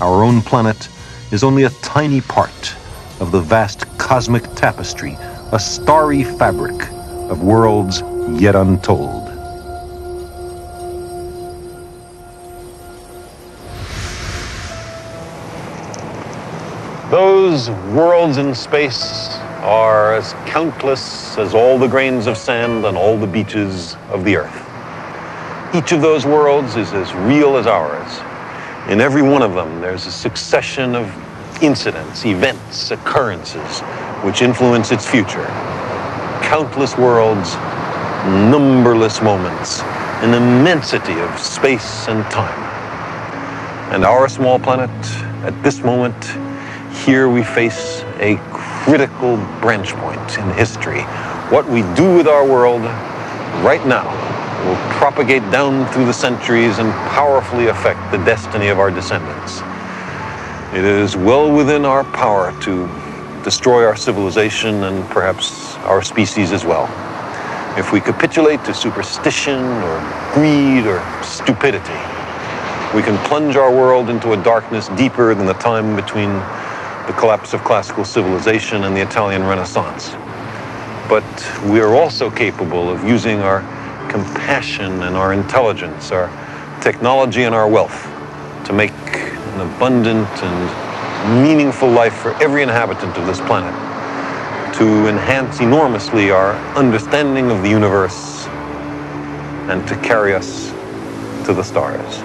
our own planet is only a tiny part of the vast cosmic tapestry, a starry fabric of worlds yet untold. Those worlds in space are as countless as all the grains of sand on all the beaches of the earth. Each of those worlds is as real as ours. In every one of them, there's a succession of incidents, events, occurrences which influence its future. Countless worlds, numberless moments, an immensity of space and time. And our small planet, at this moment, here we face a critical branch point in history. What we do with our world right now will propagate down through the centuries and powerfully affect the destiny of our descendants. It is well within our power to destroy our civilization and perhaps our species as well. If we capitulate to superstition or greed or stupidity, we can plunge our world into a darkness deeper than the time between the collapse of classical civilization and the Italian Renaissance. But we are also capable of using our compassion and our intelligence, our technology and our wealth to make an abundant and meaningful life for every inhabitant of this planet, to enhance enormously our understanding of the universe, and to carry us to the stars.